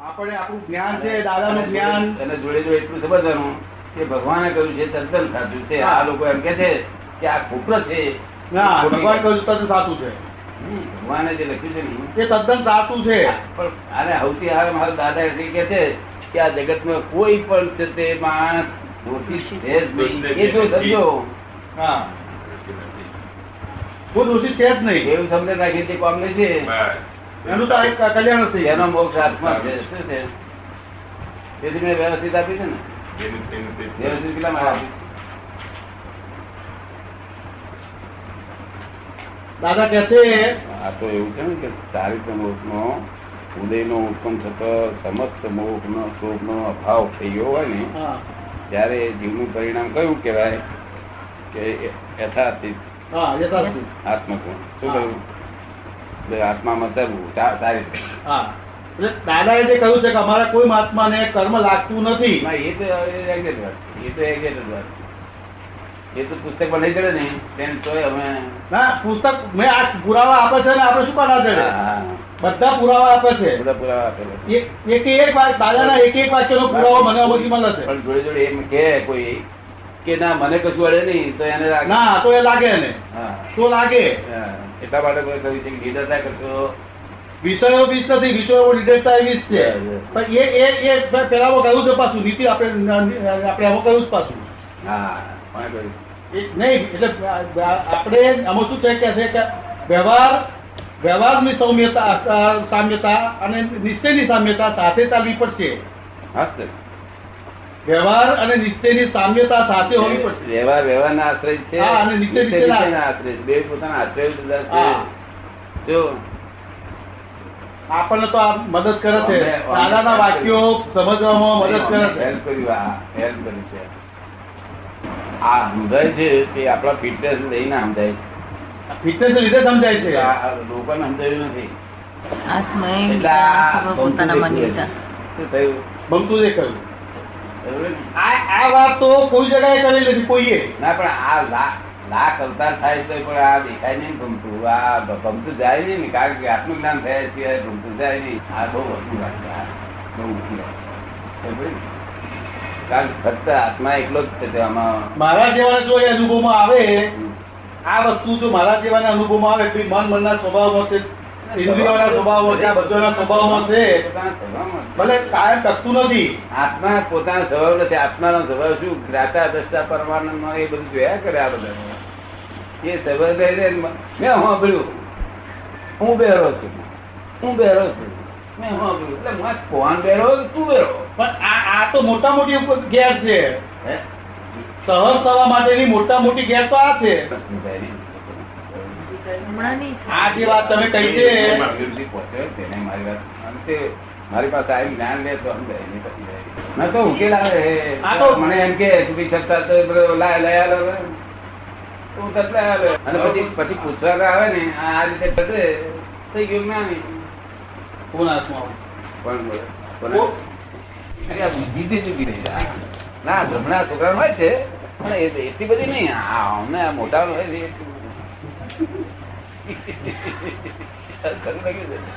આપણે આપણું જ્ઞાન છે દાદાનું જ્ઞાન. અને જોડે જોડે એટલું સમજવાનું કે ભગવાને કહ્યું છે તદ્દન સાચું છે. આ લોકો એમ કે છે કે આ કુપ્ર છે. ના ભગવાન કહ્યું તદ્દન સાચું છે. ભગવાને જે લખ્યું છે એ તદ્દન સાચું છે. પણ આને સૌથી હાલ મારા દાદા શ્રી કે છે કે આ જગતમાં કોઈ પણ છે તે માણસ દોષી છે જ નહીં. એ જો સમજો. હા. કોઈ દોષિત છે જ નહીં. એવું સમજે રાખી તે કોમ નહીં છે એનું તો કલ્યાણ જ થઈ એનો. મોક્ષ હાથમાં છે. શું છે? તેથી મેં વ્યવસ્થિત આપી છે ને? વ્યવસ્થિત કેટલા મારા આપી? દાદા કે છે આ તો એવું છે ને કે ચારિત્ર મોક્ષનો ઉદયનો ઉત્પન્ન થતો સમસ્ત મોહનો શોભનો અભાવ થઈ ગયો હોય ને હા. ત્યારે જીવનું પરિણામ કયું કહેવાય? કે યથાર્થિત. આત્મગુણ શું કહ્યું? આત્મામાં ચારિત્ર હા. એટલે દાદાએ જે કહ્યું છે કે અમારા કોઈ મહાત્માને કર્મ લાગતું નથી. એ તો એક્ઝેક્ટ વાત એ તો એક્ઝેક્ટ વાત એ તો પુસ્તકમાં નહીં ચડે ને તેને તો અમે ના પુસ્તક મેં આ પુરાવા આપે છે ને આપણે શું કરવા ચડે. બધા પુરાવા આપે છે. બધા પુરાવા આપે છે. એક એક વાત દાદાના એક એક વાક્યનો પુરાવો મને અમુકી મળે છે. પણ જોડે જોડે એમ કે કોઈ કે ના મને કશું અડે નહીં તો એને ના તો એ લાગે ને તો લાગે. હા. એટલા માટે કોઈ કહ્યું છે કે નિડરતા કરતો વિષયો વીસ નથી વિષયો લીડરતા એ વીસ છે. પણ એ એ એ પેલા કહ્યું છે પાછું નીતિ આપણે આપણે આમાં કહ્યું જ પાછું. હા કહ્યું? એ નહીં એટલે આપણે આમાં શું છે કે છે કે વ્યવહાર વ્યવહારની સૌમ્યતા સામ્યતા અને નિશ્ચયની સામ્યતા સાથે ચાલવી પડશે. હસ્ત વ્યવહાર અને નિશ્ચયની સામ્યતા સાથે હોવી પડશે. વ્યવહાર વ્યવહારના આશ્રય છે. અને નિશ્ચય નીચેના આશ્રય છે. બે પોતાના આશ્રય જુદા છે. જો આપણને તો આ મદદ કરે છે. દાદાના વાક્યો સમજવામાં મદદ કરે છે. હેલ્પ કર્યું આ હેલ્પ કર્યું છે આ સમજાય છે તે આપણા ફિટનેસ લઈને સમજાય ફિટનેસ લીધે સમજાય છે. છે લોકોને સમજાયું નથી. એટલે પોતાના માની દેખાય. થયું? બરોબર ને? આ આ વાત તો કોઈ જગ્યાએ કરી નથી કોઈએ. ના પણ આ લાખ અવતાર થાય તો પણ આ દેખાય નહીં ગમતું આ ગમતું જાય નહીં ને કારણ કે આત્મજ્ઞાન થયા છે ગમતું જાય નહીં. આ બહુ વધુ વાત છે. બહુ ઊંચી વાત કારણ ફક્ત આત્મા એકલો જ છે તેમાં મારા જેવાના જો અનુભવમાં આવે આ વસ્તુ જો મારા જેવાના અનુભવમાં આવે મન મનના સ્વભાવમાં ઇન્દ્રિયોના સ્વભાવમાં છે આ બધાના સ્વભાવમાં છે. પોતાના સ્વભાવમાં ભલે કાયમ ટકતું નથી. આત્મા પોતાનો સ્વભાવ નથી આત્માનો સ્વભાવ શું? જ્ઞાતા દ્રષ્ટા પરમાનંદમાં એ બધું જોયા કરે આ બધા. એ સ્વભાવ મેં સાંભળ્યું. હું બેરો છું. હું બેરો છું. મેં સાંભળ્યું. એટલે હું કોણ બેરો તું બેરો? પણ આ આ તો મોટા મોટી ગેર છે. હે? સહજ થવા માટેની મોટા મોટી ગેર તો આ છે. આ જે વાત તમે કહી છે તેને મારી વાત અને મારી પાસે આવી જ્ઞાન લે તો સમજાય નહીં પછી ના તો ઉકેલ આવે મને એમ કે છતાં તો લાય લઈ આલો તું લઈ આલો. અને પછી પછી પૂછવા આવે ને આ રીતે થશે થઈ ગયું જ્ઞાન. કોણ પણ બુદ્ધિ ચૂકી રહી છે. ના ભ્રમણા છોકરા હોય છે પણ એટલી બધી નહીં. આ અમને આ મોટા હોય છે એટલી બધી. ખરું લાગ્યું છે?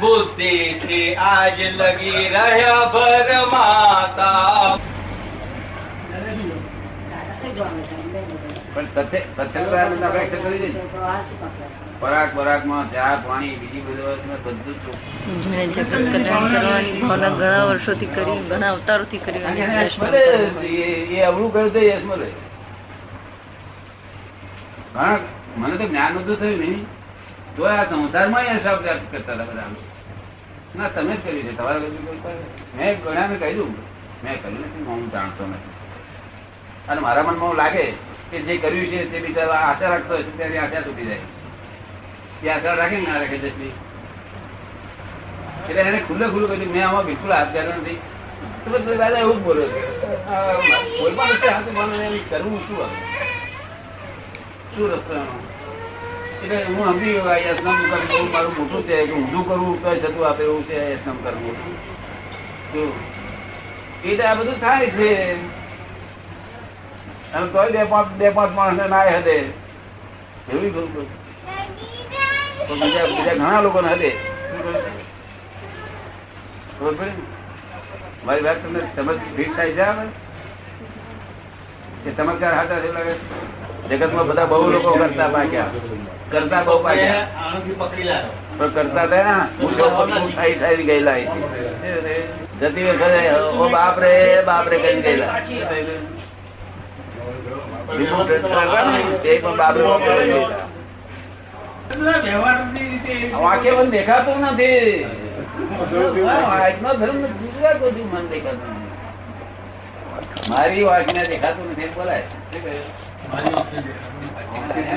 બુદ્ધિ થી આજ લગી રહ્યા ભર માતા ચા પાણી બીજી બધું જગત કલ્યાણ કરવાની ભાવના ઘણા વર્ષોથી કરી ઘણા અવતારોથી કરી. એ- અવળું કર્યું તો યશ મળે. મને તો જ્ઞાન બધું થયું નહીં. તો આ સંસારમાં આપતા કરતા હતા બધા. ના, તમે જ કર્યું છે. તમારા બધું મેં ઘણા મેં કહ્યું મેં કર્યું નથી, હું જાણતો નથી. અને મારા મનમાં લાગે કે જે કર્યું છે તે બિચારા આશા રાખતો હશે ત્યારે આશા તૂટી જાય. એ આશા રાખે ને રાખે જસલી? એટલે એને ખુલ્લે ખુલ્લું કહ્યું, મેં આમાં બિલકુલ હાથ કર્યો નથી. તો બધું દાદા એવું બોલ્યો છે. કોઈ પણ હાથ કરવું શું? શું રસ્તો? એટલે હું સમજી ગયો કરવું મારું મોટું છે કરવું તો જતું આપે એવું છે યત્ન કરવું એટલે આ બધું થાય છે. અને તોય બે પાંચ બે પાંચ માણસ ના હદે. એવું ખરું બીજા બીજા ઘણા લોકો હદે. ને? મારી વાત તમને સમજ ભીડ થાય છે? કે ચમત્કાર હાથા છે લાગે જગતમાં બધા બહુ લોકો કરતા પાક્યા. કરતા બહુ પાક્યા. પણ કરતા હતા મૂછો થાય થાય ગયેલા. જતી વખતે ઓ બાપ રે બાપ રે કરી ગયેલા વાક્ય દેખાતું નથી. આજનો ધર્મ બીજા કોઈ મન દેખાતું નથી. મારી વાતને દેખાતું નથી બોલાય. રાત્રે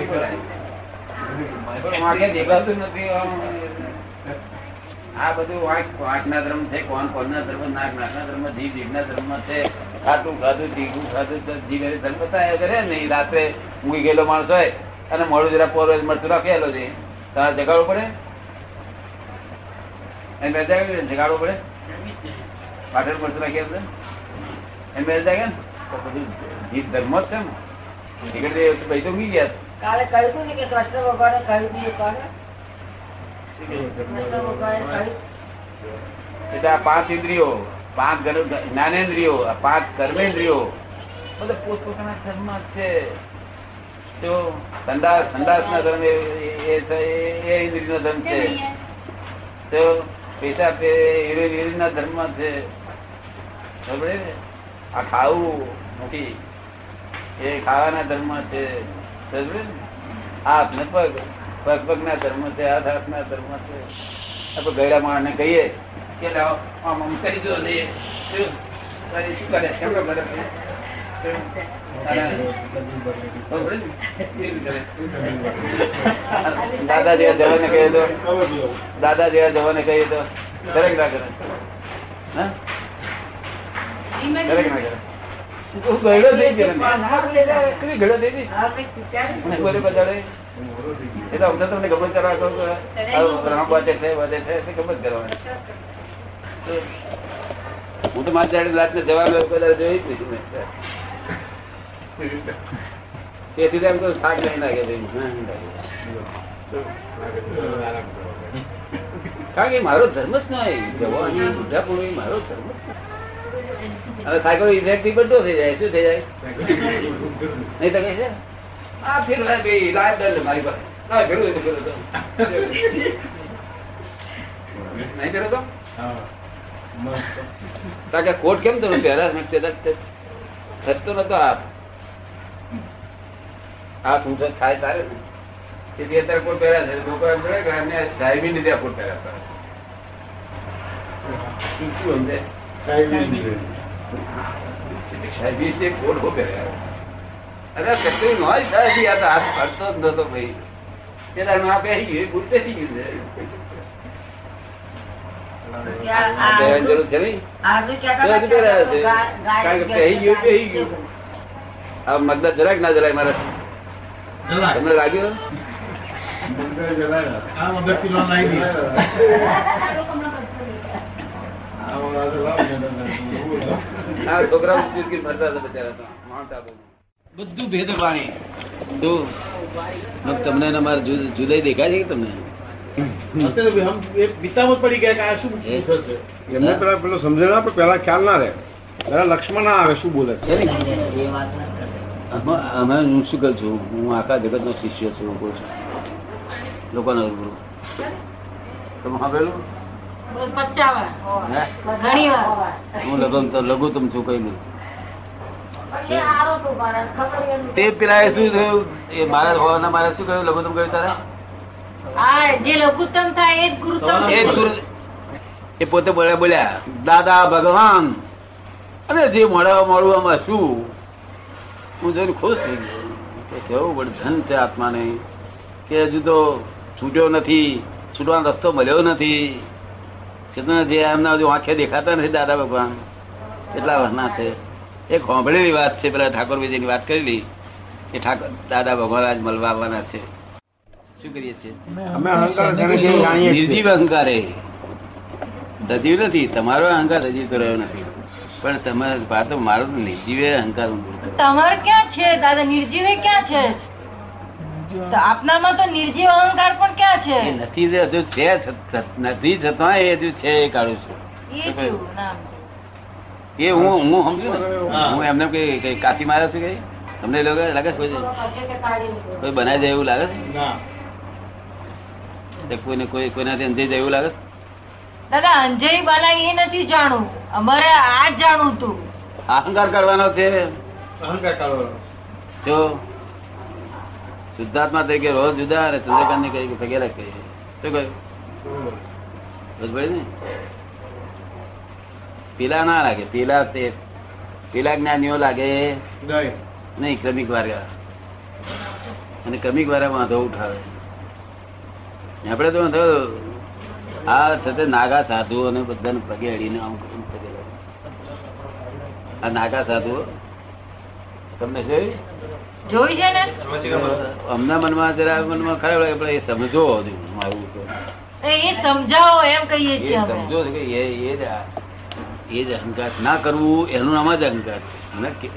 ઊંઘી ગયેલો માણસ હોય અને મોડું જરા પોરો મરતું રાખેલો છે. તારે જગાડવું પડે? એમ બે જાગે જગાડવું પડે? પાટણ મરતું રાખેલું એમ બે જાગે ને બધું જીભ ધર્મ જ છે ને નીકળી પૈસો ઊંઘી ગયા કાલે કહ્યું ને કે કૃષ્ણ ભગવાને કહ્યું કોને? એટલે આ પાંચ ઇન્દ્રિયો પાંચ જ્ઞાનેન્દ્રિયો આ પાંચ કર્મેન્દ્રિયો. બધા પોતપોતાના ધર્મ છે. તો સંદાસ સંદાસ ના ધર્મ એ એ- એ- એ ઇન્દ્રિય નો ધર્મ છે. તો પૈસા ધર્મ છે? આ ખાવું નથી. એ ખાવાના ધર્મ છે? હાથ ને? પગ પગ પગ ના ધર્મ છે, હાથ હાથ ના ધર્મ છે. આપણે ગયડા માણસ ને કહીએ કે આમ આમ કરી દો? દાદા જેવા જવાને કહીએ તો? દાદા જેવા જવાને કહીએ તો? દરેક ના કરે ના કરે ગયડો થઈ ગયો ગયડો થઈ ગઈ આપણે પૂછ્યા ને? મને બોલે બજાડે એ અમને તમને ગમત કરવા કહું રામ વાતે છે વાતે છે ગમત કરવાની. હું તો મારી જાણે લાટ ને જવાબ જોઈ જ નથી તેથી એમ તો શાક નહીં લાગે. કારણ કે મારો ધર્મ જ નહીં જવાની મારો ધર્મ જ અને સાયકલ ઇફેક્ટિવ બધો થઈ જાય. શું થઈ જાય? નહીં તો કઈ છે? આ ફેર લાય દંડ મારી પાસે. ફેરવું તો ફેરવો તો. નહીં ફેરવો તો? કારણ કે કોટ કેમ પહેરા મેં થતો નતો આ. આ સૂચન થાય તારે તેથી અત્યારે કોટ પહેર્યા છે લોકો એમ કરે કે એમને સાહેબી લીધે આ કોટ પહેર્યા હતા શું શું સમજે? સાહેબી છે કોટ હો પહેર્યા અરે કશું ન સાહેબી આ તો હાથ ફરતો જ નતો ભાઈ ગયું ગયું મતલબ જરાક ના જરાય મારે. જલાય. તમને લાગ્યું? આ છોકરા ફરતા હતા બચારા બધું ભેદ પાણી તો તમને ને અમારે જુદાઈ દેખાય છે કે તમને? પિતામાં પડી ગયા કે આ શું થશે? એમને પેલા પેલો સમજણ પણ પેલા ખ્યાલ ના રહે. પેલા લક્ષ્મણ ના આવે શું બોલે? છે ને? એ વાત ના કરે. આમાં- આમાં હું શું છું? હું આખા જગત નો શિષ્ય છું હું કહું છું. લોકોનો ગુરુ તમે. હે? વાર. હું? તો લઘુત્તમ છું કઈ નહીં. પેલા એ શું થયું? એ મારા હોવાના મારે શું કહ્યું? લઘુત્તમ કહ્યું તારે? જે લઘુત્તમ થાય એ જ ગુરુત્તમ એ ગુરુ- એ પોતે બોલ્યા બોલ્યા દાદા ભગવાન અને જે મળવા મળવું આમાં શું? હું જોઈને ખુશ થઈ ગયો. કેવું પણ ધન છે આત્માને. કે હજુ તો છૂટ્યો નથી છૂટવાનો રસ્તો મળ્યો નથી. જે એમના હજુ આંખે દેખાતા નથી દાદા ભગવાન. એટલા વર્ષના છે. એક હોંભળેલી વાત છે પેલા ઠાકોર વિજયની વાત કરેલી કે ઠાકોર દાદા ભગવાન આજ મળવા આવવાના છે. શું કરીએ છીએ. નિર્જીવ અહંકાર. એ સજીવ નથી તમારો અહંકાર સજીવ તો રહ્યો નથી. પણ તમે વાત મારો નિર્જીવે અહંકાર તમારે ક્યાં છે દાદા? નિર્જીવે ક્યાં છે? આપનામાં તો નિર્જીવ અહંકાર પણ ક્યાં છે? નથી હજુ છે નથી છતાં એ હજુ છે એ કાઢું છું. એ હું હું સમજુ ને? હું. એમને કઈ કઈ કાચી માર્યા છું કઈ તમને લોકો લાગે છે કોઈ કોઈ બનાવી જાય એવું લાગે છે? કોઈને કોઈ કોઈનાથી અંજાઈ જાય એવું લાગે છે? દાદા અંજય બનાવી એ નથી જાણવું અમારે આ જ જાણવું તું. અહંકાર કરવાનો છે. અહંકાર કરવાનો જો શુદ્ધાત્મા તરીકે રોજ જુદા અને ચંદ્રકાંત ને કઈ ભગેલા કહીએ? શું કહ્યું? રોજ ભાઈ ને? પીલા ના લાગે પીલા તે પીલા જ્ઞાનીઓ લાગે નહીં. ક્રમિક વાળા અને ક્રમિક વાળા વાંધો ઉઠાવે. આપણે તો વાંધો આ છતાં નાગા સાધુઓ અને બધાને પગે અડીને આમ આ નાગા સાધુઓ. તમને છે? જોઈ છે ને? અમના મનમાં જરા મનમાં ખરાબ લાગે પણ એ સમજો મારું તો. એ એ સમજાવો એમ કહીએ છીએ સમજો કે એ એ જ એ જ અહંકાર ના કરવું એનું નામ જ અહંકાર છે. નક્કી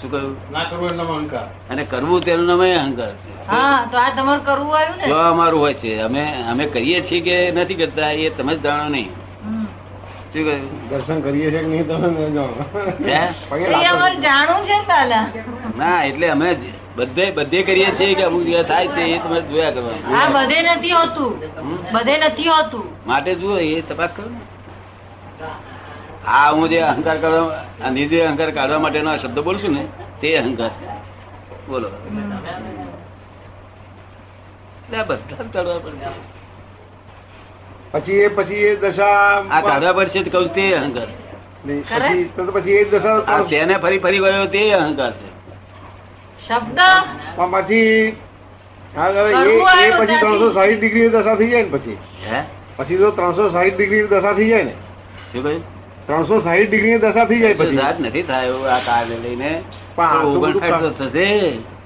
શું કહ્યું? ના કરવો એનો અહંકાર. અને કરવું તેનું નામ અહંકાર છે. હા તો આ તમારે કરવું આવ્યું ને? અમારું હોય છે. અમે અમે કરીએ છીએ કે નથી કરતા એ તમે જ જાણો નહીં. દર્શન કરીએ છીએ કે નહીં તમે? ન જાણો. હે? છે ના એટલે અમે બધે બધે કરીએ છીએ કે અમુક દિવસ થાય છે એ તમે જોયા આ કરવાનું બધે નથી હોતું. બધે નથી હોતું. માટે જુઓ એ તપાસ કરો આ હું જે અહંકાર કરવા નિધિ અહંકાર કાઢવા માટેનો આ શબ્દ બોલશું છું ને તે અહંકાર બોલો. એટલે બધા કાઢવા પડશે પછી એ પછી એ દશા આ કાઢવા પડશે તો કહું તે અહંકાર. નહીં, પછી તો પછી એ દશા તેને ફરી ફરી ગયો તે અહંકાર છે. શબ્દ? પછી એ પછી ત્રણસો સાહીઠ ડિગ્રી દશા થઈ જાય ને પછી. હે? પછી તો ત્રણસો સાહીઠ ડિગ્રી દશા થઈ જાય ને. શું કહ્યું? ત્રણસો સાહીઠ ડિગ્રી દશા થઈ જાય પછી. સાત નથી થાય આ કારને લઈને. પણ ઓગણસાઠ થશે.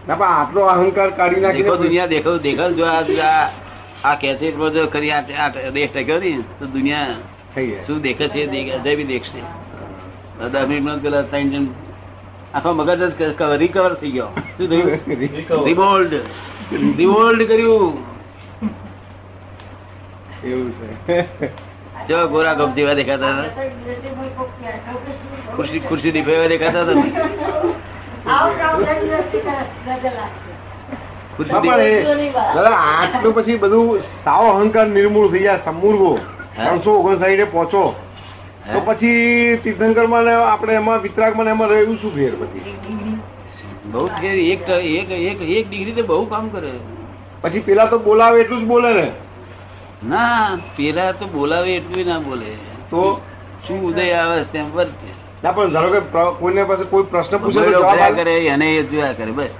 ના પણ આટલો અહંકાર કાઢી નાખી દુનિયા દેખાવ દેખાવ જો આ આ કેસેટ પર જો કરી આ દેશ ટક્યો ને તો દુનિયા થઈ જાય. શું દેખે છે દેખ- અજય બી દેખશે. દસ મિનિટ પેલા ત્રણ જણ આખો મગજ જ રિકવર થઈ ગયો. શું થયું? રિવોલ્ડ રિવોલ્ડ કર્યું. એવું છે. જો ગોરા ગપ જેવા દેખાતા હતા. ખુરશી ખુરશી દીપ એવા દેખાતા હતા ને ખુરશી હા, પણ દીપા- એ દાદા આટલું પછી બધું સાવ અહંકાર નિર્મૂળ થઈ જાય સમૂર્ગો. હે? ત્રણસો ઓગણસાઠે પહોંચો. તો પછી તીર્થંકરમાં આપડે આપણે એમાં વિતરાગમાં એમાં રહેવું શું ફેર પછી? બહુ ફેર. એક એક એક એક ડિગ્રી તો બહુ કામ કરે. પછી પેલા તો બોલાવે એટલું જ બોલે ને. ના પેલા તો બોલાવે એટલું ના બોલે. તો? શું ઉદય આવે તેમ વર્તે. ના પણ ધારો કે કોઈને પાસે કોઈ પ્રશ્ન પૂછે જવાબ કરે એને એ જોયા કરે બસ.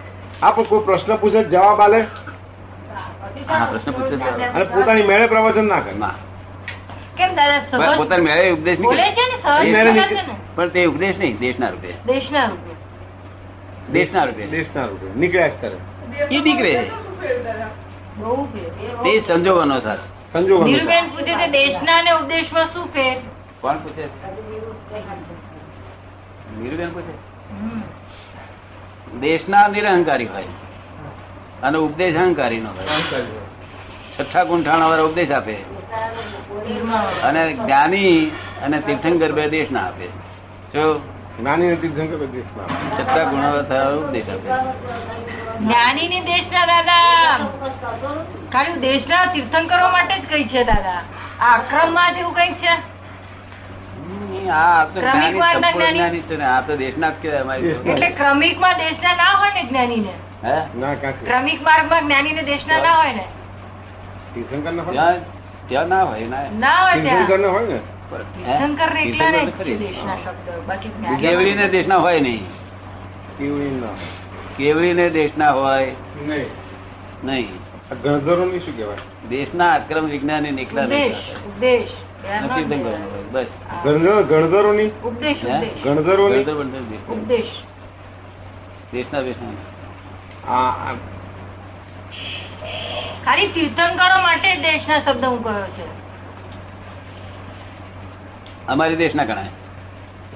હા કોઈ પ્રશ્ન પૂછે જવાબ આલે. પ્રશ્ન પૂછે અને પોતાની મેળે પ્રવચન ના કરે. પોતાની મેળે ઉપદેશ પણ તે ઉપદેશ નહીં દેશના રૂપે. દેશના રૂપે. દેશના રૂપે. દેશના રૂપે. નીકળ્યા કરે એ નીકળે. તે સંજોગોનો સર. સંજોગો પૂછે છે દેશના અને ઉપદેશમાં શું ફેર? કોણ પૂછે? નીરુબેન પૂછે. દેશના નિરહંકારી હોય. અને ઉપદેશ અહંકારી નો હોય. છઠ્ઠા ગુંઠાણા વાળા ઉપદેશ આપે. અને જ્ઞાની અને તીર્થંકર બે દેશ ના આપે. જો જ્ઞાની તીર્થંકર દેશના છઠ્ઠા ગુણવત્તા ઉપદેશ આપે. જ્ઞાની ની દેશના દાદા. ખાલી દેશના તીર્થંકરો માટે જ કઈ છે દાદા. આ અક્રમમાં જેવું કંઈક છે? આ તો જ્ઞાની છે ને આ તો દેશના જ કહેવાય અમારી એટલે ક્રમિકમાં દેશના ના હોય ને જ્ઞાનીને? હે? ના ક્રમિક માર્ગમાં જ્ઞાનીને દેશના ના હોય ને? તીર્થંકર ને? હોય ત્યાં ના હોય હોય તીર્થંકર હોય. દેશના હોય નહીં. કેવું ના દેશના હોય? નહીં. નહીં. ગણધરો ની શું કેવાય દેશના અક્રમ વિજ્ઞાની નીકળ્યા ઉપદેશ. તીર્થંકર બસ. ઉપદેશ? ઉપદેશ. ની દેશ. દેશના દેશના. આ આ ખાલી તીર્થંકરો માટે દેશના શબ્દ હું કહ્યો છે. અમારી દેશના ગણાય.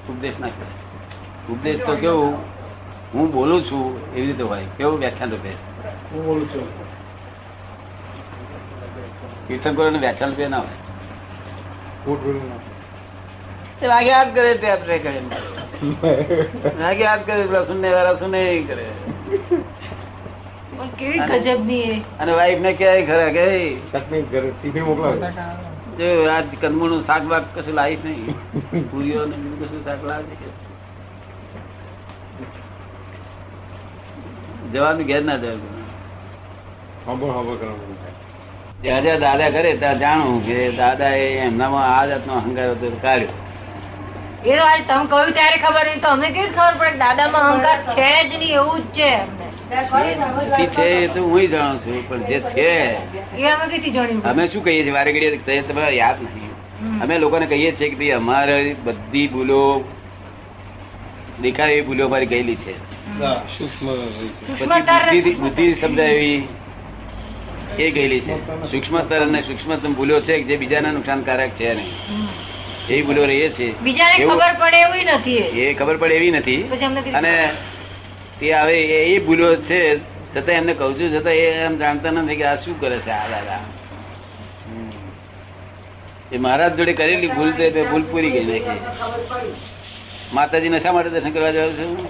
ઉપદેશ ના કહેવાય ઉપદેશ તો કેવું? હું બોલું છું એવી રીતે હોય. કેવું વ્યાખ્યાન રૂપે? હું બોલું છું. તીર્થંકરોને વ્યાખ્યાન રૂપે ના હોય. વાગે હાથ કરે ટેપ રે કરે. વાગે હાથ કરે પેલા સુનને વાળા સુને કરે. કેવી ગજબની એ. અને વાઈફ ને કહે ખરા કે ચટણી ઘરે ટિફિન મોકલાવે. જો આજ કંદમૂળનું શાક બાક કશું લાવીશ નહીં. પૂરીઓ ને બીજું કશું શાક લાવજે જવાનું ઘેર ના જવાનું. હંભળ હંભળ કરવાનું. જ્યાં જ્યાં દાદા કરે ત્યાં જાણું કે દાદા એ એમનામાં આ જાતનો અહંકાર હતો કાઢ્યો. એ વાત તમે કહ્યું ત્યારે ખબર નહીં તો અમને કેવી ખબર પડે દાદામાં અહંકાર છે જ નહીં એવું જ છે છે એ તો હું જાણું છું પણ જે છે એ અમે કઈથી જાણ્યું અમે શું કહીએ છીએ? વારે ઘડીએ તે યાદ નહીં અમે લોકોને કહીએ છીએ કે ભાઈ અમારે બધી ભૂલો દેખાય એવી ભૂલો અમારી ગયેલી છે. બુદ્ધિ સમજાય એવી. એ ગયેલી છે. સૂક્ષ્મતર અને સૂક્ષ્મતમ ભૂલો છે જે બીજાને નુકસાનકારક છે નહીં. એ ભૂલો રહીએ છે. બીજાને ખબર પડે એવી નથી એ. ખબર પડે એવી નથી. અને તે હવે એ- ભૂલો છે છતાં એમને કહું છું છતાં એ એમ જાણતા નથી કે આ શું કરે છે આ દાદા. એ મહારાજ જોડે કરેલી ભૂલ તો ભૂલ પૂરી ગઈ નાખી. માતાજી શા માટે દર્શન કરવા જાવ છું?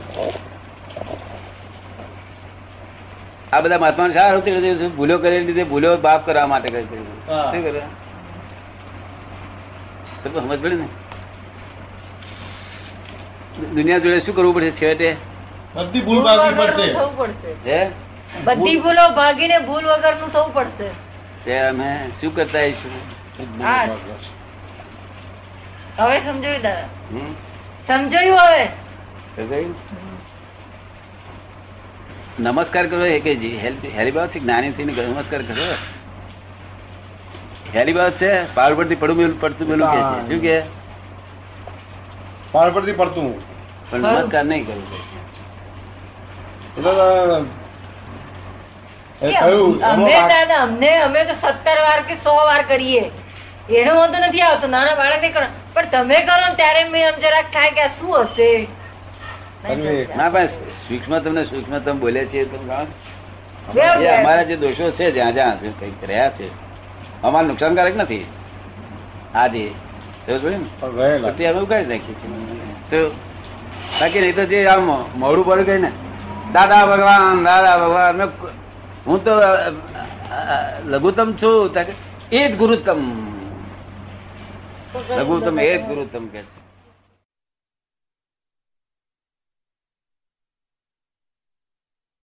આ બધા મહાત્મા શા અર્થે ભૂલો કરી લીધે ભૂલો બાપ કરવા માટે કરી શું કરે સમજ પડે ને? દુનિયા જોડે શું કરવું પડશે છેવટે? બધી ભૂલ બાકી પડશે. થવું પડશે. હે? બધી ભૂલો ભાગીને ભૂલ વગરનું થવું પડશે. તે અમે શું કરતા આવીશું? હવે સમજાયું દાદા? હમ? સમજાયું હવે? કઈ? નમસ્કાર કરો એ કે હેરી છે જ્ઞાની થઈને નમસ્કાર કરો. હેરી છે પાવર પરથી પડું મેલું પડતું મેલું કે છે? શું કે? પાવર પરથી પડતું. પણ નમસ્કાર નહીં કરવું અમને અમે તો સત્તર વાર કે સો વાર કરીએ. એનો વાંધો નથી આવતો નાના બાળક નહીં કરો. પણ તમે કરો ને ત્યારે મેં આમ જરાક થાય કે શું હશે? ના પણ સૂક્ષ્મ તમને સૂક્ષ્મ તમે બોલ્યા છીએ તમે જાણો છો? અમારા જે દોષો છે જ્યાં જ્યાં છે, કંઈક રહ્યા છે. અમારે નુકસાનકારક નથી. આજે અમે ઉગાડી નાખીએ છીએ બાકી નહીં તો જે આમ મોડું પડે કઈ ને? દાદા ભગવાન દાદા ભગવાન હું તો લઘુત્તમ છું. એ જ ગુરુત્તમ. લઘુત્તમ એ જ ગુરુત્તમ કે છે.